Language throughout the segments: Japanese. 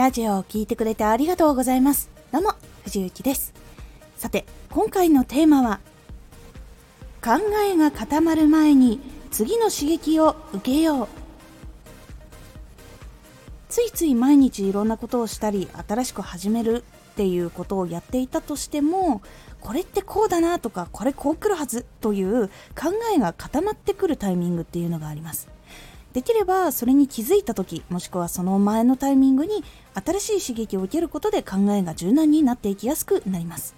ラジオを聴いてくれてありがとうございます。どうも藤幸です。さて今回のテーマは考えが固まる前に次の刺激を受けよう。ついつい毎日いろんなことをしたり新しく始めるっていうことをやっていたとしてもこれってこうだなとかこれこう来るはずという考えが固まってくるタイミングっていうのがあります。できればそれに気づいた時もしくはその前のタイミングに新しい刺激を受けることで考えが柔軟になっていきやすくなります。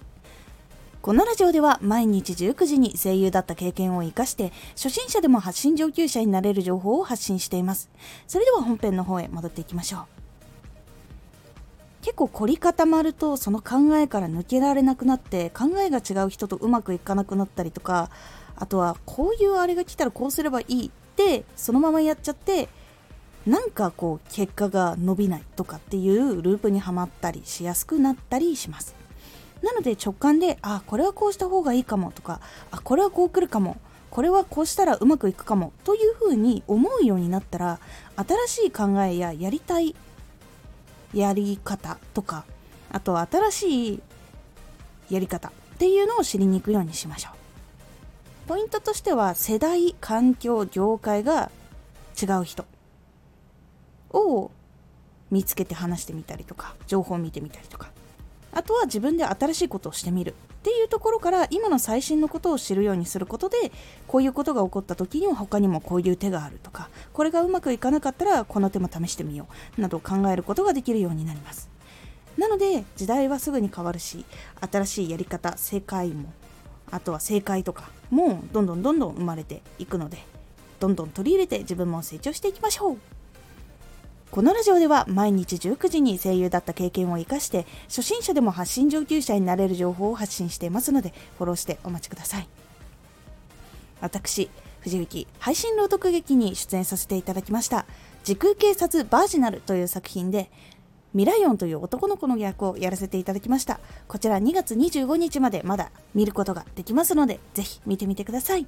このラジオでは毎日19時に声優だった経験を生かして初心者でも発信上級者になれる情報を発信しています。それでは本編の方へ戻っていきましょう。結構凝り固まるとその考えから抜けられなくなって考えが違う人とうまくいかなくなったりとかあとはこういうあれが来たらこうすればいいてそのままやっちゃってなんかこう結果が伸びないとかっていうループにはまったりしやすくなったりします。なので直感であこれはこうした方がいいかもとかあこれはこう来るかもこれはこうしたらうまくいくかもというふうに思うようになったら新しい考えややりたいやり方とかあと新しいやり方っていうのを知りに行くようにしましょう。ポイントとしては世代環境業界が違う人を見つけて話してみたりとか情報を見てみたりとか。あとは自分で新しいことをしてみるっていうところから今の最新のことを知るようにすることでこういうことが起こった時には他にもこういう手があるとかこれがうまくいかなかったらこの手も試してみようなど考えることができるようになります。なので時代はすぐに変わるし新しいやり方世界もあとは正解とかもどんどんどんどん生まれていくのでどんどん取り入れて自分も成長していきましょう。このラジオでは毎日19時に声優だった経験を生かして初心者でも発信上級者になれる情報を発信していますのでフォローしてお待ちください。私藤幸配信朗読劇に出演させていただきました時空警察バージナルという作品でミライオンという男の子の役をやらせていただきました。こちら2月25日までまだ見ることができますので、ぜひ見てみてください。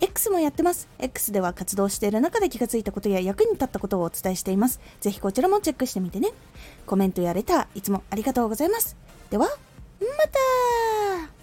X もやってます。X では活動している中で気がついたことや役に立ったことをお伝えしています。ぜひこちらもチェックしてみてね。コメントやレター、いつもありがとうございます。では、また